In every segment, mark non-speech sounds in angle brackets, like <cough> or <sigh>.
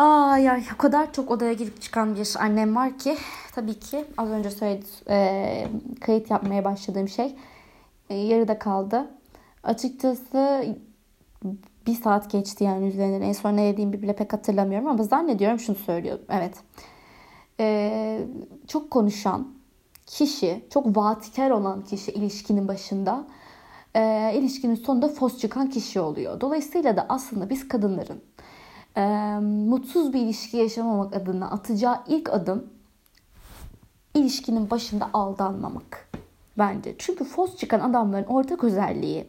Ay ay o kadar çok odaya girip çıkan bir annem var ki tabii ki az önce söyledim e, kayıt yapmaya başladığım şey e, yarıda kaldı. Açıkçası bir saat geçti yani üzerinden en son ne dediğimi bile pek hatırlamıyorum ama zannediyorum şunu söylüyorum. Evet. E, çok konuşan kişi, çok vaatkar olan kişi ilişkinin başında e, ilişkinin sonunda fos çıkan kişi oluyor. Dolayısıyla da aslında biz kadınların e, mutsuz bir ilişki yaşamamak adına atacağı ilk adım ilişkinin başında aldanmamak bence. Çünkü fos çıkan adamların ortak özelliği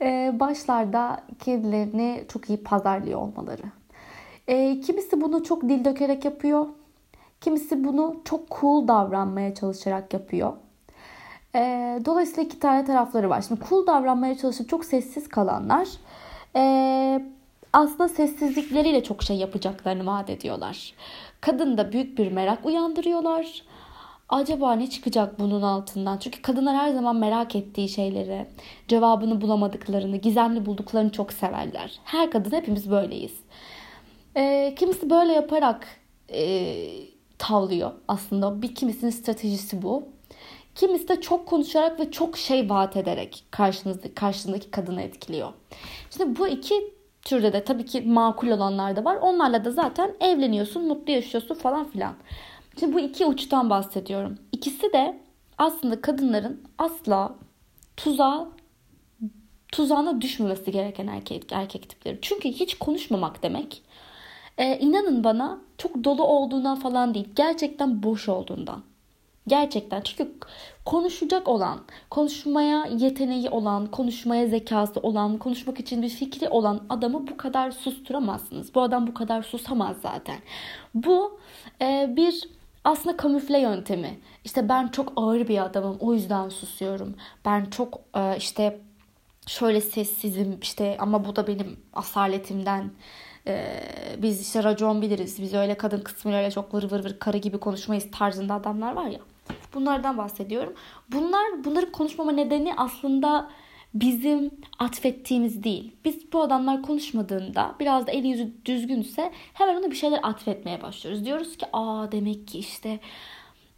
e, başlarda kendilerini çok iyi pazarlıyor olmaları. E, kimisi bunu çok dil dökerek yapıyor. Kimisi bunu çok cool davranmaya çalışarak yapıyor. E, dolayısıyla iki tane tarafları var. Şimdi cool davranmaya çalışıp çok sessiz kalanlar e, aslında sessizlikleriyle çok şey yapacaklarını vaat ediyorlar. Kadında büyük bir merak uyandırıyorlar. Acaba ne çıkacak bunun altından? Çünkü kadınlar her zaman merak ettiği şeyleri, cevabını bulamadıklarını, gizemli bulduklarını çok severler. Her kadın hepimiz böyleyiz. E, kimisi böyle yaparak e, tavlıyor aslında. Bir kimisinin stratejisi bu. Kimisi de çok konuşarak ve çok şey vaat ederek karşınızdaki, karşındaki kadını etkiliyor. Şimdi bu iki türde de tabii ki makul olanlar da var. Onlarla da zaten evleniyorsun, mutlu yaşıyorsun falan filan. Şimdi bu iki uçtan bahsediyorum. İkisi de aslında kadınların asla tuzağa tuzağına düşmemesi gereken erkek, erkek tipleri. Çünkü hiç konuşmamak demek e, inanın bana çok dolu olduğundan falan değil. Gerçekten boş olduğundan. Gerçekten çünkü konuşacak olan, konuşmaya yeteneği olan, konuşmaya zekası olan, konuşmak için bir fikri olan adamı bu kadar susturamazsınız. Bu adam bu kadar susamaz zaten. Bu e, bir aslında kamufle yöntemi. İşte ben çok ağır bir adamım o yüzden susuyorum. Ben çok e, işte şöyle sessizim işte ama bu da benim asaletimden. Ee, biz işte racon biliriz. Biz öyle kadın kısmıyla öyle çok vır vır vır karı gibi konuşmayız tarzında adamlar var ya. Bunlardan bahsediyorum. Bunlar bunları konuşmama nedeni aslında bizim atfettiğimiz değil. Biz bu adamlar konuşmadığında biraz da eli yüzü düzgünse hemen ona bir şeyler atfetmeye başlıyoruz. Diyoruz ki aa demek ki işte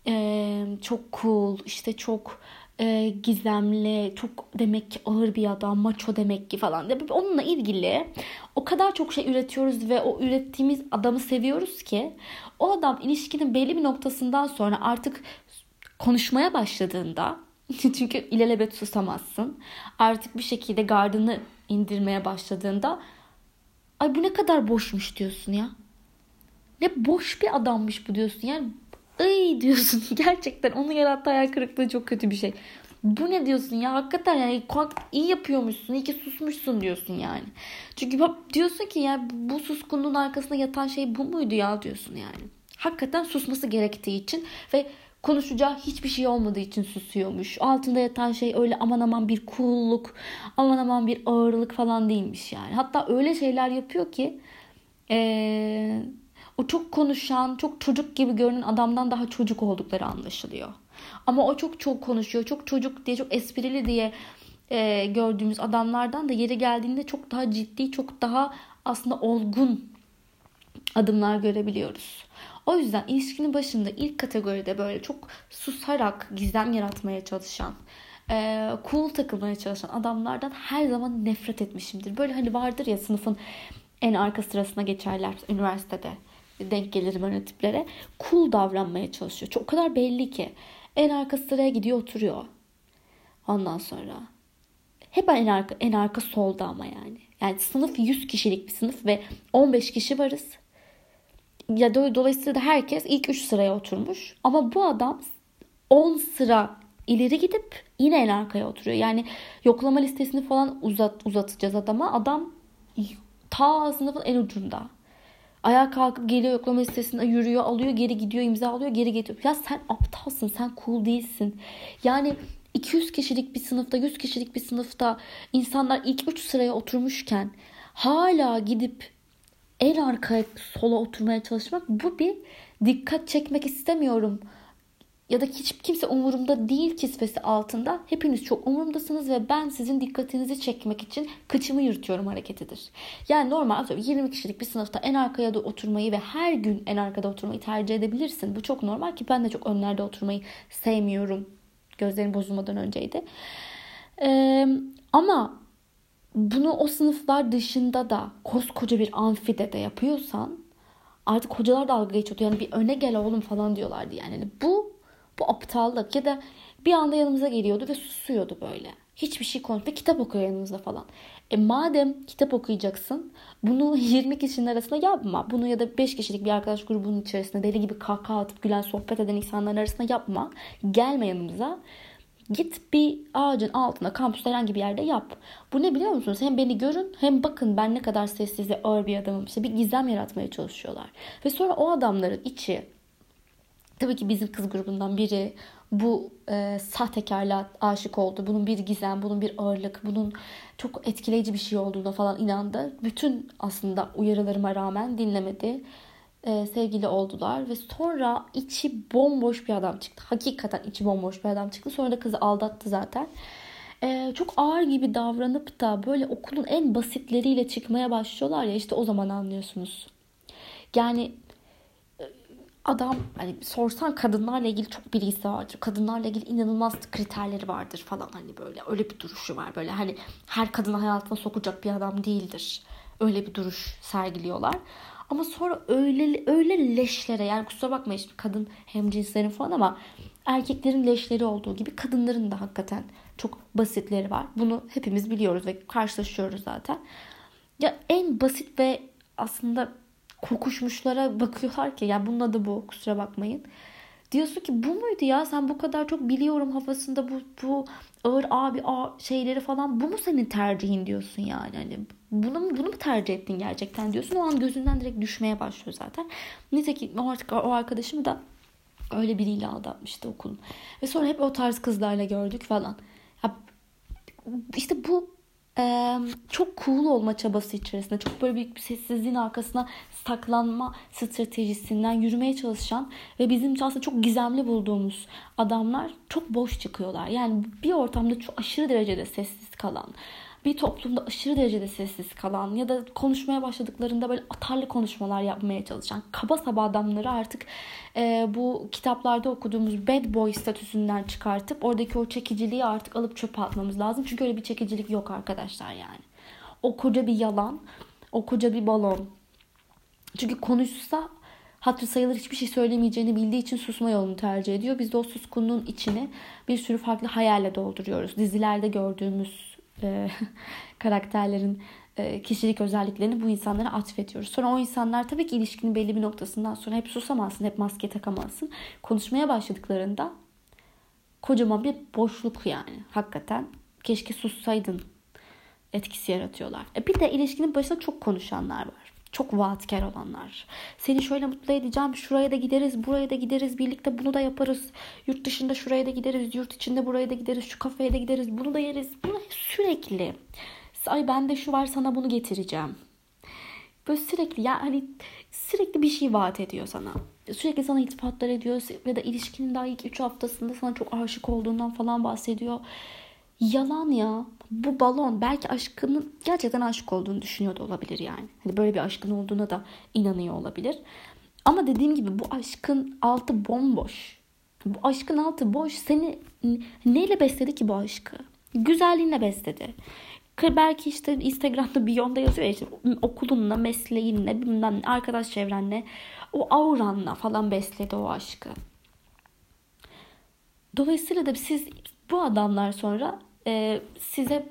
e, çok cool, işte çok e, gizemli, çok demek ki ağır bir adam, maço demek ki falan. Onunla ilgili o kadar çok şey üretiyoruz ve o ürettiğimiz adamı seviyoruz ki o adam ilişkinin belli bir noktasından sonra artık konuşmaya başladığında <laughs> çünkü ilelebet susamazsın. Artık bir şekilde gardını indirmeye başladığında ay bu ne kadar boşmuş diyorsun ya. Ne boş bir adammış bu diyorsun. Yani ay <laughs> diyorsun. Gerçekten onu yarattığı hayal kırıklığı çok kötü bir şey. Bu ne diyorsun ya hakikaten yani iyi yapıyormuşsun iyi ki susmuşsun diyorsun yani. Çünkü diyorsun ki ya bu suskunluğun arkasında yatan şey bu muydu ya diyorsun yani. Hakikaten susması gerektiği için ve konuşacağı hiçbir şey olmadığı için susuyormuş. Altında yatan şey öyle aman aman bir cool'luk, aman aman bir ağırlık falan değilmiş yani. Hatta öyle şeyler yapıyor ki ee, o çok konuşan, çok çocuk gibi görünen adamdan daha çocuk oldukları anlaşılıyor. Ama o çok çok konuşuyor, çok çocuk diye, çok esprili diye e, gördüğümüz adamlardan da yeri geldiğinde çok daha ciddi, çok daha aslında olgun adımlar görebiliyoruz. O yüzden ilişkinin başında ilk kategoride böyle çok susarak gizem yaratmaya çalışan, e, cool takılmaya çalışan adamlardan her zaman nefret etmişimdir. Böyle hani vardır ya sınıfın en arka sırasına geçerler üniversitede denk gelirim öyle tiplere. Cool davranmaya çalışıyor. Çok o kadar belli ki. En arka sıraya gidiyor oturuyor. Ondan sonra hep en arka, en arka solda ama yani. Yani sınıf 100 kişilik bir sınıf ve 15 kişi varız ya dolayısıyla da herkes ilk 3 sıraya oturmuş. Ama bu adam 10 sıra ileri gidip yine en arkaya oturuyor. Yani yoklama listesini falan uzat uzatacağız adama. Adam ta sınıfın en ucunda. Ayağa kalkıp geliyor yoklama listesine yürüyor, alıyor, geri gidiyor, imza alıyor, geri getiriyor. Ya sen aptalsın, sen cool değilsin. Yani 200 kişilik bir sınıfta, 100 kişilik bir sınıfta insanlar ilk 3 sıraya oturmuşken hala gidip en arkaya sola oturmaya çalışmak bu bir dikkat çekmek istemiyorum ya da hiç kimse umurumda değil kisvesi altında hepiniz çok umurumdasınız ve ben sizin dikkatinizi çekmek için kıçımı yırtıyorum hareketidir. Yani normal 20 kişilik bir sınıfta en arkaya da oturmayı ve her gün en arkada oturmayı tercih edebilirsin. Bu çok normal ki ben de çok önlerde oturmayı sevmiyorum. Gözlerim bozulmadan önceydi. Ee, ama bunu o sınıflar dışında da koskoca bir amfide de yapıyorsan artık hocalar dalga geçiyordu. Yani bir öne gel oğlum falan diyorlardı yani. yani bu bu aptallık ya da bir anda yanımıza geliyordu ve susuyordu böyle. Hiçbir şey konuşmuyor. Kitap okuyor yanımızda falan. E madem kitap okuyacaksın bunu <laughs> 20 kişinin arasında yapma. Bunu ya da 5 kişilik bir arkadaş grubunun içerisinde deli gibi kahkaha atıp gülen sohbet eden insanların arasında yapma. Gelme yanımıza. Git bir ağacın altında kampüste herhangi bir yerde yap. Bu ne biliyor musunuz? Hem beni görün hem bakın ben ne kadar sessiz ve ağır bir adamım. İşte bir gizem yaratmaya çalışıyorlar. Ve sonra o adamların içi tabii ki bizim kız grubundan biri bu e, sahtekarlığa aşık oldu. Bunun bir gizem, bunun bir ağırlık, bunun çok etkileyici bir şey olduğuna falan inandı. Bütün aslında uyarılarıma rağmen dinlemedi e, sevgili oldular ve sonra içi bomboş bir adam çıktı. Hakikaten içi bomboş bir adam çıktı. Sonra da kızı aldattı zaten. E, çok ağır gibi davranıp da böyle okulun en basitleriyle çıkmaya başlıyorlar ya işte o zaman anlıyorsunuz. Yani e, adam hani sorsan kadınlarla ilgili çok bilgisi vardır. Kadınlarla ilgili inanılmaz kriterleri vardır falan hani böyle öyle bir duruşu var böyle hani her kadını hayatına sokacak bir adam değildir. Öyle bir duruş sergiliyorlar. Ama sonra öyle öyle leşlere yani kusura bakmayın şimdi kadın hem cinslerin falan ama erkeklerin leşleri olduğu gibi kadınların da hakikaten çok basitleri var. Bunu hepimiz biliyoruz ve karşılaşıyoruz zaten. Ya en basit ve aslında kokuşmuşlara bakıyorlar ki yani bunun adı bu kusura bakmayın. Diyorsun ki bu muydu ya sen bu kadar çok biliyorum havasında bu bu ağır abi ağır şeyleri falan bu mu senin tercihin diyorsun yani. Hani bunu bunu mu tercih ettin gerçekten diyorsun. O an gözünden direkt düşmeye başlıyor zaten. Nitekim o, artık, o arkadaşımı da öyle biriyle aldatmıştı okulun. Ve sonra hep o tarz kızlarla gördük falan. Ya, işte bu e, çok cool olma çabası içerisinde çok böyle büyük bir sessizliğin arkasına saklanma stratejisinden yürümeye çalışan ve bizim aslında çok gizemli bulduğumuz adamlar çok boş çıkıyorlar. Yani bir ortamda çok aşırı derecede sessiz kalan, bir toplumda aşırı derecede sessiz kalan ya da konuşmaya başladıklarında böyle atarlı konuşmalar yapmaya çalışan kaba saba adamları artık e, bu kitaplarda okuduğumuz bad boy statüsünden çıkartıp oradaki o çekiciliği artık alıp çöpe atmamız lazım. Çünkü öyle bir çekicilik yok arkadaşlar yani. O koca bir yalan, o koca bir balon. Çünkü konuşsa hatırı sayılır hiçbir şey söylemeyeceğini bildiği için susma yolunu tercih ediyor. Biz de o suskunluğun içini bir sürü farklı hayalle dolduruyoruz. Dizilerde gördüğümüz e, <laughs> karakterlerin e, kişilik özelliklerini bu insanlara atfediyoruz. Sonra o insanlar tabii ki ilişkinin belli bir noktasından sonra hep susamazsın, hep maske takamazsın. Konuşmaya başladıklarında kocaman bir boşluk yani. Hakikaten keşke sussaydın etkisi yaratıyorlar. E bir de ilişkinin başında çok konuşanlar var. Çok vaatkar olanlar. Seni şöyle mutlu edeceğim. Şuraya da gideriz, buraya da gideriz. Birlikte bunu da yaparız. Yurt dışında şuraya da gideriz. Yurt içinde buraya da gideriz. Şu kafeye de gideriz. Bunu da yeriz. Bunu sürekli. Ay bende şu var sana bunu getireceğim. Böyle sürekli ya hani sürekli bir şey vaat ediyor sana. Sürekli sana iltifatlar ediyor ya da ilişkinin daha ilk 3 haftasında sana çok aşık olduğundan falan bahsediyor. Yalan ya. Bu balon belki aşkının gerçekten aşık olduğunu düşünüyor da olabilir yani. Hani böyle bir aşkın olduğuna da inanıyor olabilir. Ama dediğim gibi bu aşkın altı bomboş. Bu aşkın altı boş. Seni neyle besledi ki bu aşkı? Güzelliğinle besledi. Belki işte Instagram'da bir yonda yazıyor ya işte okulunla, mesleğinle, bilmem arkadaş çevrenle, o auranla falan besledi o aşkı. Dolayısıyla da siz bu adamlar sonra e, size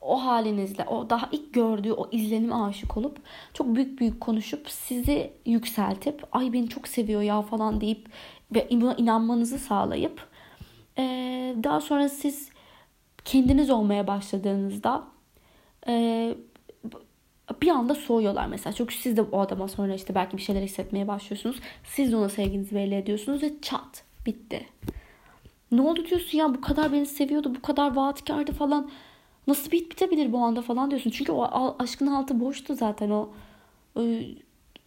o halinizle, o daha ilk gördüğü o izlenim aşık olup çok büyük büyük konuşup sizi yükseltip ay beni çok seviyor ya falan deyip ve buna inanmanızı sağlayıp e, daha sonra siz kendiniz olmaya başladığınızda e, bir anda soğuyorlar mesela. Çünkü siz de o adama sonra işte belki bir şeyler hissetmeye başlıyorsunuz. Siz de ona sevginizi belli ediyorsunuz ve çat bitti. Ne oldu diyorsun ya bu kadar beni seviyordu bu kadar vaatkardı falan. Nasıl bit bitebilir bu anda falan diyorsun. Çünkü o aşkın altı boştu zaten o.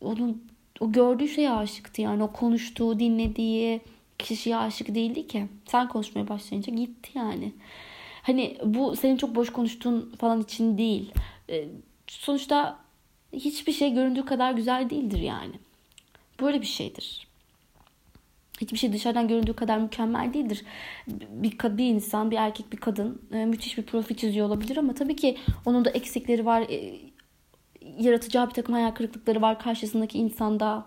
Onun o gördüğü şeye aşıktı yani o konuştuğu, dinlediği, kişiye aşık değildi ki. Sen konuşmaya başlayınca gitti yani. Hani bu senin çok boş konuştuğun falan için değil. E, sonuçta hiçbir şey göründüğü kadar güzel değildir yani. Böyle bir şeydir. Hiçbir şey dışarıdan göründüğü kadar mükemmel değildir. Bir, bir insan, bir erkek, bir kadın e, müthiş bir profil çiziyor olabilir ama tabii ki onun da eksikleri var. E, yaratacağı bir takım hayal kırıklıkları var karşısındaki insanda.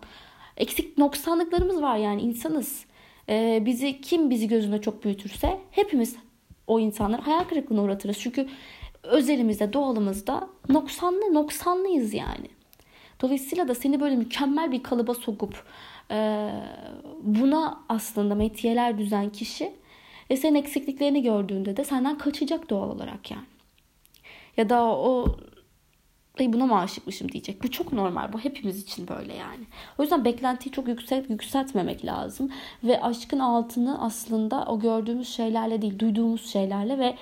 Eksik noksanlıklarımız var yani insanız. E, bizi kim bizi gözünde çok büyütürse hepimiz o insanları hayal kırıklığına uğratırız. Çünkü özelimizde, doğalımızda noksanlı, noksanlıyız yani. Dolayısıyla da seni böyle mükemmel bir kalıba sokup buna aslında metiyeler düzen kişi e, senin eksikliklerini gördüğünde de senden kaçacak doğal olarak yani. Ya da o Ay buna mı aşıkmışım diyecek. Bu çok normal. Bu hepimiz için böyle yani. O yüzden beklentiyi çok yüksek yükseltmemek lazım. Ve aşkın altını aslında o gördüğümüz şeylerle değil, duyduğumuz şeylerle ve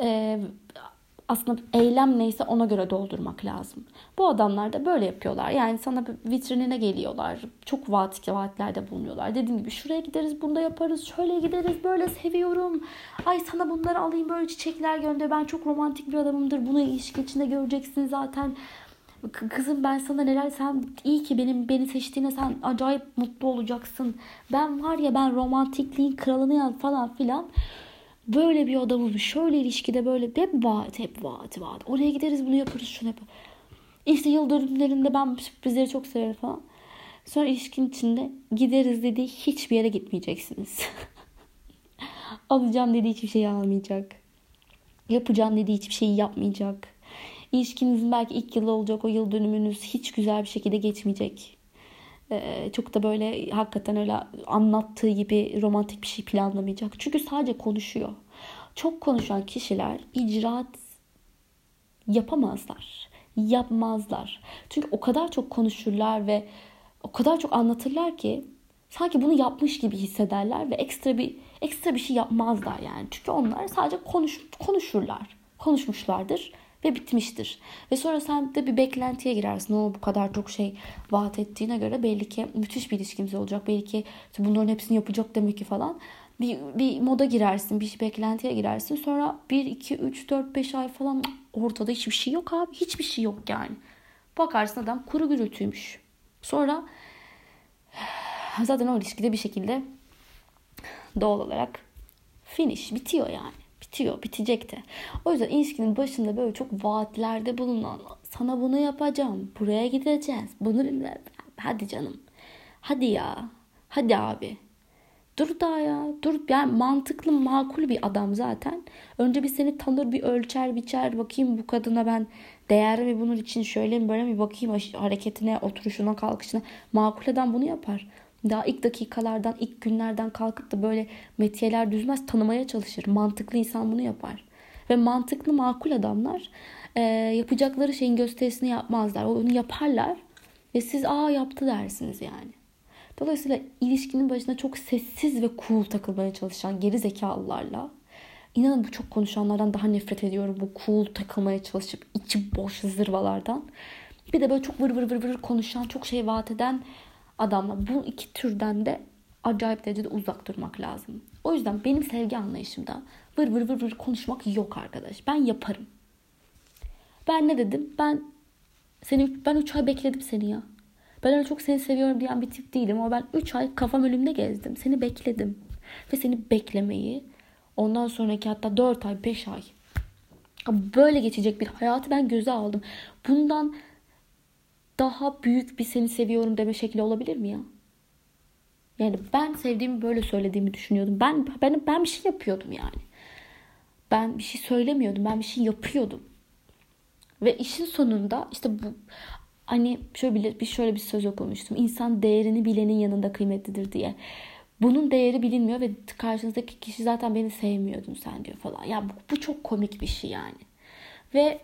e, aslında eylem neyse ona göre doldurmak lazım. Bu adamlar da böyle yapıyorlar. Yani sana vitrinine geliyorlar. Çok vaat vaatlerde bulunuyorlar. Dediğim gibi şuraya gideriz, bunda yaparız, şöyle gideriz, böyle seviyorum. Ay sana bunları alayım, böyle çiçekler gönder. Ben çok romantik bir adamımdır. Bunu ilişki içinde göreceksin zaten. Kızım ben sana neler sen iyi ki benim beni seçtiğine sen acayip mutlu olacaksın. Ben var ya ben romantikliğin kralını falan filan. Böyle bir adamım. Şöyle ilişkide böyle hep vaat hep vaat vaat. Oraya gideriz bunu yaparız şunu yaparız. İşte yıl dönümlerinde ben sürprizleri çok severim falan. Sonra ilişkin içinde gideriz dediği hiçbir yere gitmeyeceksiniz. <laughs> Alacağım dediği hiçbir şeyi almayacak. Yapacağım dediği hiçbir şeyi yapmayacak. İlişkinizin belki ilk yılı olacak o yıl dönümünüz hiç güzel bir şekilde geçmeyecek. Ee, çok da böyle hakikaten öyle anlattığı gibi romantik bir şey planlamayacak. Çünkü sadece konuşuyor. Çok konuşan kişiler icraat yapamazlar. Yapmazlar. Çünkü o kadar çok konuşurlar ve o kadar çok anlatırlar ki sanki bunu yapmış gibi hissederler ve ekstra bir ekstra bir şey yapmazlar yani. Çünkü onlar sadece konuş, konuşurlar. Konuşmuşlardır ve bitmiştir. Ve sonra sen de bir beklentiye girersin. O bu kadar çok şey vaat ettiğine göre belli ki müthiş bir ilişkimiz olacak. Belki ki bunların hepsini yapacak demek ki falan. Bir, bir moda girersin, bir beklentiye girersin. Sonra 1, 2, 3, 4, 5 ay falan ortada hiçbir şey yok abi. Hiçbir şey yok yani. Bakarsın adam kuru gürültüymüş. Sonra zaten o ilişkide bir şekilde doğal olarak finish bitiyor yani bitiyor, bitecekti. O yüzden ilişkinin başında böyle çok vaatlerde bulunan sana bunu yapacağım, buraya gideceğiz, bunu hadi canım. Hadi ya. Hadi abi. Dur daha ya. Dur. Yani mantıklı, makul bir adam zaten. Önce bir seni tanır, bir ölçer, biçer. Bakayım bu kadına ben değer mi bunun için şöyle mi böyle mi bakayım hareketine, oturuşuna, kalkışına. Makul adam bunu yapar daha ilk dakikalardan, ilk günlerden kalkıp da böyle metiyeler düzmez tanımaya çalışır. Mantıklı insan bunu yapar. Ve mantıklı makul adamlar e, yapacakları şeyin gösterisini yapmazlar. Onu yaparlar ve siz aa yaptı dersiniz yani. Dolayısıyla ilişkinin başına çok sessiz ve cool takılmaya çalışan geri zekalılarla inanın bu çok konuşanlardan daha nefret ediyorum. Bu cool takılmaya çalışıp içi boş zırvalardan. Bir de böyle çok vır vır vır vır konuşan, çok şey vaat eden adamla bu iki türden de acayip derecede uzak durmak lazım. O yüzden benim sevgi anlayışımda vır vır vır vır konuşmak yok arkadaş. Ben yaparım. Ben ne dedim? Ben seni ben 3 ay bekledim seni ya. Ben öyle çok seni seviyorum diyen bir tip değilim ama ben 3 ay kafam önümde gezdim. Seni bekledim. Ve seni beklemeyi ondan sonraki hatta 4 ay 5 ay böyle geçecek bir hayatı ben göze aldım. Bundan daha büyük bir seni seviyorum deme şekli olabilir mi ya? Yani ben sevdiğimi böyle söylediğimi düşünüyordum. Ben ben ben bir şey yapıyordum yani. Ben bir şey söylemiyordum. Ben bir şey yapıyordum. Ve işin sonunda işte bu hani şöyle bir şöyle bir söz okumuştum. İnsan değerini bilenin yanında kıymetlidir diye. Bunun değeri bilinmiyor ve karşınızdaki kişi zaten beni sevmiyordun sen diyor falan. Ya bu, bu çok komik bir şey yani. Ve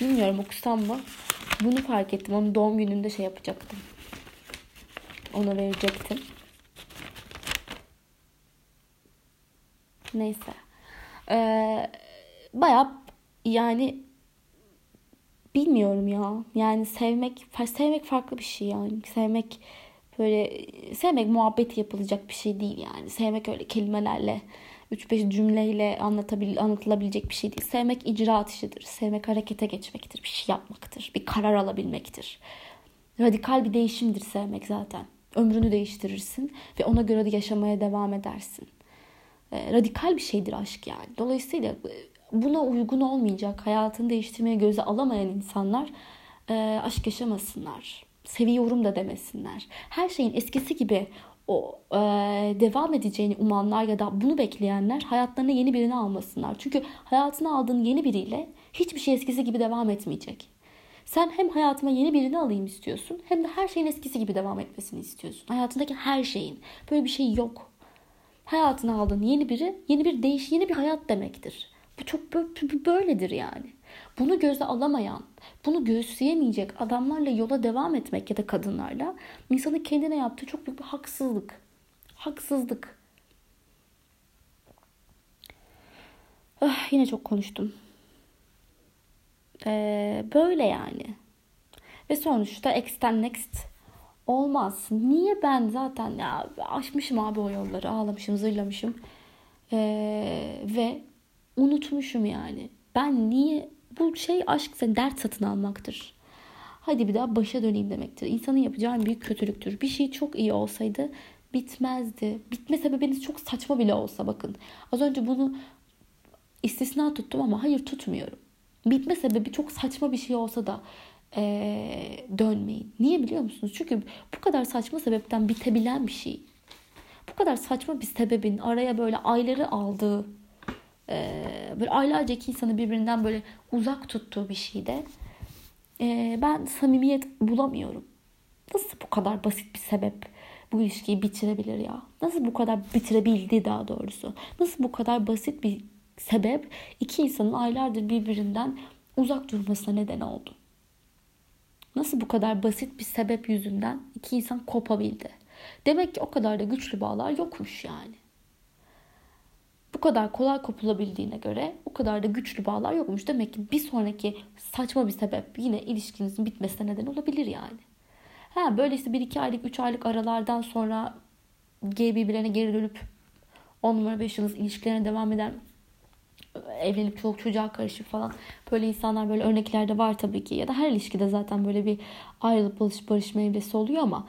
bilmiyorum okusam mı bunu fark ettim. Onun doğum gününde şey yapacaktım. Ona verecektim. Neyse. Ee, Baya yani bilmiyorum ya. Yani sevmek sevmek farklı bir şey yani. Sevmek Böyle sevmek muhabbet yapılacak bir şey değil yani. Sevmek öyle kelimelerle 3-5 cümleyle anlatabil, anlatılabilecek bir şey değil. Sevmek icraat işidir. Sevmek harekete geçmektir. Bir şey yapmaktır. Bir karar alabilmektir. Radikal bir değişimdir sevmek zaten. Ömrünü değiştirirsin ve ona göre de yaşamaya devam edersin. E, radikal bir şeydir aşk yani. Dolayısıyla e, buna uygun olmayacak, hayatını değiştirmeye göze alamayan insanlar e, aşk yaşamasınlar. Seviyorum da demesinler. Her şeyin eskisi gibi o e, devam edeceğini umanlar ya da bunu bekleyenler hayatlarına yeni birini almasınlar. Çünkü hayatına aldığın yeni biriyle hiçbir şey eskisi gibi devam etmeyecek. Sen hem hayatıma yeni birini alayım istiyorsun hem de her şeyin eskisi gibi devam etmesini istiyorsun. Hayatındaki her şeyin. Böyle bir şey yok. Hayatına aldığın yeni biri, yeni bir değiş, yeni bir hayat demektir. Bu çok böyledir yani. Bunu göze alamayan, bunu göğüsleyemeyecek adamlarla yola devam etmek ya da kadınlarla insanın kendine yaptığı çok büyük bir haksızlık. Haksızlık. Ah, yine çok konuştum. Ee, böyle yani. Ve sonuçta extend next olmaz. Niye ben zaten ya aşmışım abi o yolları ağlamışım zırlamışım ee, ve unutmuşum yani. Ben niye bu şey aşksa dert satın almaktır. Hadi bir daha başa döneyim demektir. İnsanın yapacağı en büyük kötülüktür. Bir şey çok iyi olsaydı bitmezdi. Bitme sebebiniz çok saçma bile olsa bakın. Az önce bunu istisna tuttum ama hayır tutmuyorum. Bitme sebebi çok saçma bir şey olsa da ee, dönmeyin. Niye biliyor musunuz? Çünkü bu kadar saçma sebepten bitebilen bir şey. Bu kadar saçma bir sebebin araya böyle ayları aldığı e, böyle aylarca iki insanı birbirinden böyle uzak tuttuğu bir şeyde e, ben samimiyet bulamıyorum. Nasıl bu kadar basit bir sebep bu ilişkiyi bitirebilir ya? Nasıl bu kadar bitirebildi daha doğrusu? Nasıl bu kadar basit bir sebep iki insanın aylardır birbirinden uzak durmasına neden oldu? Nasıl bu kadar basit bir sebep yüzünden iki insan kopabildi? Demek ki o kadar da güçlü bağlar yokmuş yani. Bu kadar kolay kopulabildiğine göre o kadar da güçlü bağlar yokmuş. Demek ki bir sonraki saçma bir sebep yine ilişkinizin bitmesine neden olabilir yani. Ha böyle işte 1-2 aylık 3 aylık aralardan sonra birbirlerine geri dönüp 10 numara 5 yıldız ilişkilerine devam eden evlenip çoluk çocuğa karışıp falan böyle insanlar böyle örneklerde var tabii ki ya da her ilişkide zaten böyle bir ayrılıp barış barışma evresi oluyor ama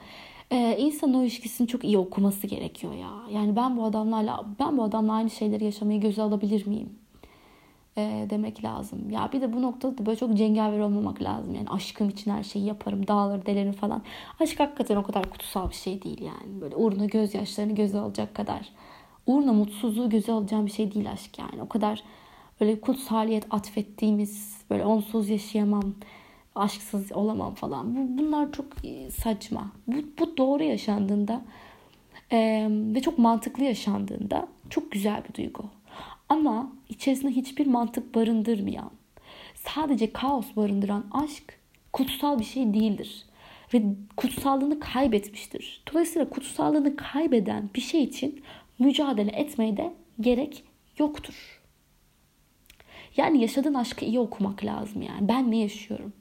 e, insan o ilişkisini çok iyi okuması gerekiyor ya. Yani ben bu adamlarla ben bu adamla aynı şeyleri yaşamayı göze alabilir miyim? E, demek lazım. Ya bir de bu noktada da böyle çok cengaver olmamak lazım. Yani aşkım için her şeyi yaparım, dağları delerim falan. Aşk hakikaten o kadar kutsal bir şey değil yani. Böyle uğruna gözyaşlarını göze alacak kadar. Uğruna mutsuzluğu göze alacağım bir şey değil aşk yani. O kadar böyle kutsaliyet atfettiğimiz böyle onsuz yaşayamam aşksız olamam falan. Bu, bunlar çok e, saçma. Bu, bu doğru yaşandığında e, ve çok mantıklı yaşandığında çok güzel bir duygu. Ama içerisinde hiçbir mantık barındırmayan, sadece kaos barındıran aşk kutsal bir şey değildir. Ve kutsallığını kaybetmiştir. Dolayısıyla kutsallığını kaybeden bir şey için mücadele etmeye de gerek yoktur. Yani yaşadığın aşkı iyi okumak lazım yani. Ben ne yaşıyorum?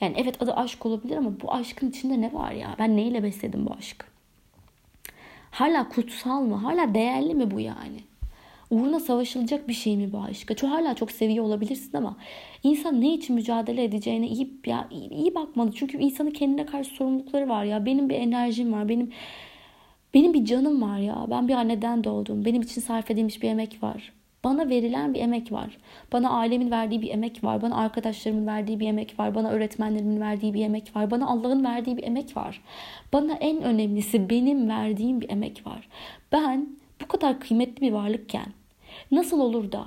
Yani evet adı aşk olabilir ama bu aşkın içinde ne var ya? Ben neyle besledim bu aşkı? Hala kutsal mı? Hala değerli mi bu yani? Uğruna savaşılacak bir şey mi bu aşka? Çok hala çok seviyor olabilirsin ama insan ne için mücadele edeceğine iyi ya iyi, iyi bakmalı. Çünkü insanın kendine karşı sorumlulukları var ya. Benim bir enerjim var. Benim benim bir canım var ya. Ben bir anneden doğdum. Benim için sarf edilmiş bir emek var. Bana verilen bir emek var. Bana ailemin verdiği bir emek var. Bana arkadaşlarımın verdiği bir emek var. Bana öğretmenlerimin verdiği bir emek var. Bana Allah'ın verdiği bir emek var. Bana en önemlisi benim verdiğim bir emek var. Ben bu kadar kıymetli bir varlıkken nasıl olur da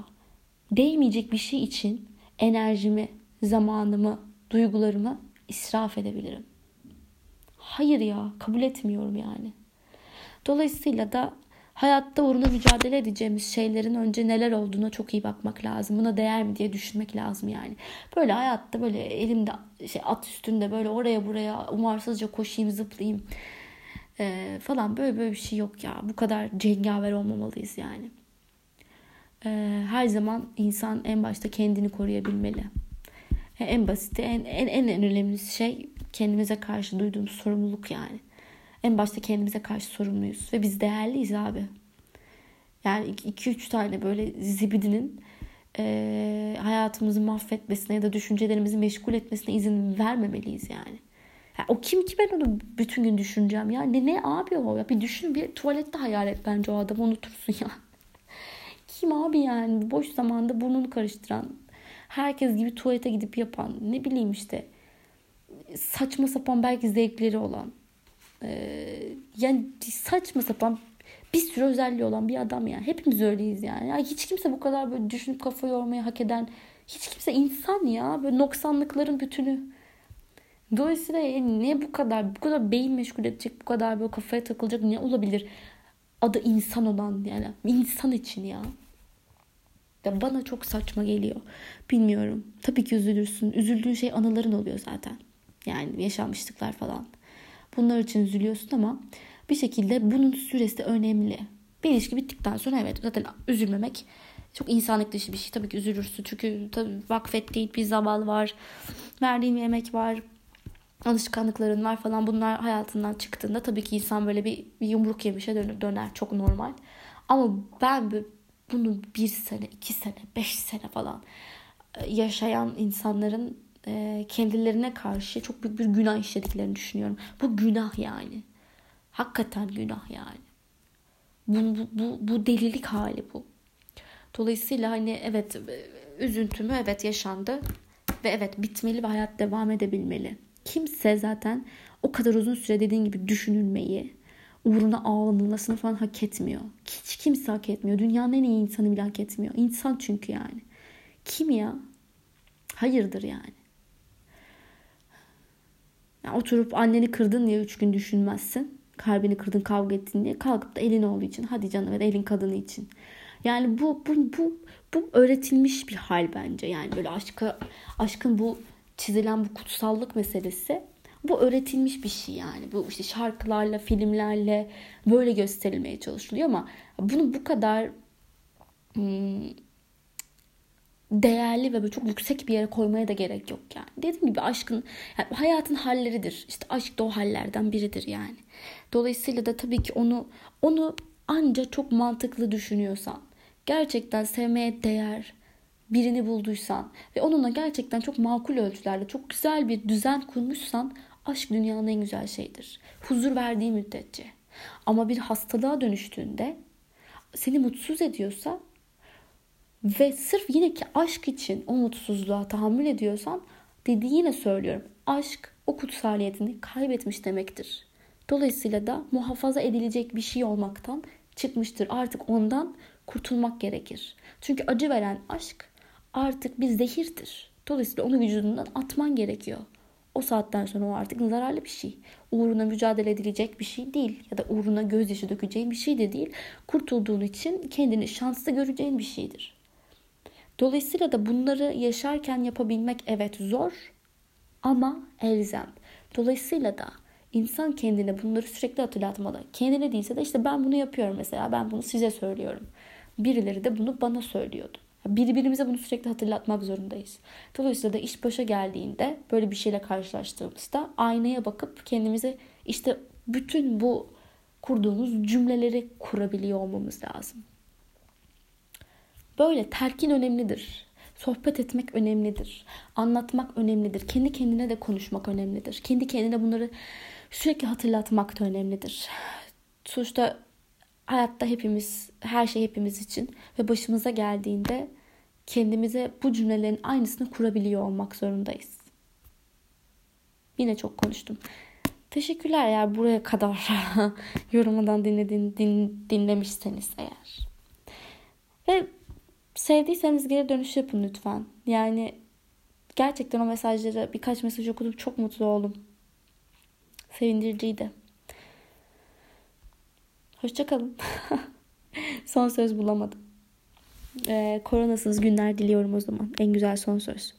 değmeyecek bir şey için enerjimi, zamanımı, duygularımı israf edebilirim? Hayır ya, kabul etmiyorum yani. Dolayısıyla da hayatta uğruna mücadele edeceğimiz şeylerin önce neler olduğuna çok iyi bakmak lazım. Buna değer mi diye düşünmek lazım yani. Böyle hayatta böyle elimde şey at üstünde böyle oraya buraya umarsızca koşayım zıplayayım ee, falan böyle böyle bir şey yok ya. Bu kadar cengaver olmamalıyız yani. Ee, her zaman insan en başta kendini koruyabilmeli. En basiti, en, en, en önemli şey kendimize karşı duyduğumuz sorumluluk yani. En başta kendimize karşı sorumluyuz. Ve biz değerliyiz abi. Yani 2-3 tane böyle zibidinin e, hayatımızı mahvetmesine ya da düşüncelerimizi meşgul etmesine izin vermemeliyiz yani. Ya o kim ki ben onu bütün gün düşüneceğim ya. Ne, ne abi o ya bir düşün bir tuvalette hayal et bence o adamı unutursun ya. <laughs> kim abi yani boş zamanda burnunu karıştıran herkes gibi tuvalete gidip yapan ne bileyim işte saçma sapan belki zevkleri olan ee, yani saçma sapan bir sürü özelliği olan bir adam yani. Hepimiz öyleyiz yani. Ya hiç kimse bu kadar böyle düşünüp kafa yormayı hak eden hiç kimse insan ya. Böyle noksanlıkların bütünü. Dolayısıyla ne bu kadar bu kadar beyin meşgul edecek bu kadar böyle kafaya takılacak ne olabilir? Adı insan olan yani insan için ya. Ya bana çok saçma geliyor. Bilmiyorum. Tabii ki üzülürsün. Üzüldüğün şey anıların oluyor zaten. Yani yaşanmışlıklar falan. Bunlar için üzülüyorsun ama bir şekilde bunun süresi önemli. Bir ilişki bittikten sonra evet zaten üzülmemek çok insanlık dışı bir şey. Tabii ki üzülürsün. Çünkü tabii vakfettiğin bir zaman var. Verdiğin bir emek var. Alışkanlıkların var falan. Bunlar hayatından çıktığında tabii ki insan böyle bir, bir yumruk yemişe döner, döner. Çok normal. Ama ben bunu bir sene, iki sene, beş sene falan e, yaşayan insanların e, kendilerine karşı çok büyük bir günah işlediklerini düşünüyorum. Bu günah yani. Hakikaten günah yani. Bu, bu, bu, bu delilik hali bu. Dolayısıyla hani evet üzüntümü evet yaşandı ve evet bitmeli ve hayat devam edebilmeli. Kimse zaten o kadar uzun süre dediğin gibi düşünülmeyi, uğruna ağlanılmasını falan hak etmiyor. Hiç kimse hak etmiyor. Dünyanın en iyi insanı bile hak etmiyor. İnsan çünkü yani. Kim ya? Hayırdır yani. Yani oturup anneni kırdın diye üç gün düşünmezsin kalbini kırdın kavga ettin diye kalkıp da elin oğlu için hadi canım ve elin kadını için. Yani bu bu bu bu öğretilmiş bir hal bence. Yani böyle aşka aşkın bu çizilen bu kutsallık meselesi bu öğretilmiş bir şey yani. Bu işte şarkılarla, filmlerle böyle gösterilmeye çalışılıyor ama bunu bu kadar hmm, değerli ve böyle çok yüksek bir yere koymaya da gerek yok yani. Dediğim gibi aşkın yani hayatın halleridir. İşte aşk da o hallerden biridir yani. Dolayısıyla da tabii ki onu onu anca çok mantıklı düşünüyorsan, gerçekten sevmeye değer birini bulduysan ve onunla gerçekten çok makul ölçülerde çok güzel bir düzen kurmuşsan aşk dünyanın en güzel şeyidir. Huzur verdiği müddetçe. Ama bir hastalığa dönüştüğünde seni mutsuz ediyorsa ve sırf yine ki aşk için o tahammül ediyorsan dediği yine söylüyorum. Aşk o kutsaliyetini kaybetmiş demektir. Dolayısıyla da muhafaza edilecek bir şey olmaktan çıkmıştır. Artık ondan kurtulmak gerekir. Çünkü acı veren aşk artık bir zehirdir. Dolayısıyla onu vücudundan atman gerekiyor. O saatten sonra o artık zararlı bir şey. Uğruna mücadele edilecek bir şey değil. Ya da uğruna gözyaşı dökeceğin bir şey de değil. Kurtulduğun için kendini şanslı göreceğin bir şeydir. Dolayısıyla da bunları yaşarken yapabilmek evet zor ama elzem. Dolayısıyla da insan kendine bunları sürekli hatırlatmalı. Kendine değilse de işte ben bunu yapıyorum mesela. Ben bunu size söylüyorum. Birileri de bunu bana söylüyordu. Birbirimize bunu sürekli hatırlatmak zorundayız. Dolayısıyla da iş başa geldiğinde böyle bir şeyle karşılaştığımızda aynaya bakıp kendimize işte bütün bu kurduğumuz cümleleri kurabiliyor olmamız lazım. Böyle terkin önemlidir. Sohbet etmek önemlidir. Anlatmak önemlidir. Kendi kendine de konuşmak önemlidir. Kendi kendine bunları sürekli hatırlatmak da önemlidir. Sonuçta hayatta hepimiz, her şey hepimiz için ve başımıza geldiğinde kendimize bu cümlelerin aynısını kurabiliyor olmak zorundayız. Yine çok konuştum. Teşekkürler eğer buraya kadar <laughs> yorumladan dinledin, din, dinlemişseniz eğer. Ve sevdiyseniz geri dönüş yapın lütfen. Yani gerçekten o mesajları birkaç mesaj okudum çok mutlu oldum. Sevindiriciydi. Hoşçakalın. <laughs> son söz bulamadım. Ee, koronasız günler diliyorum o zaman. En güzel son söz.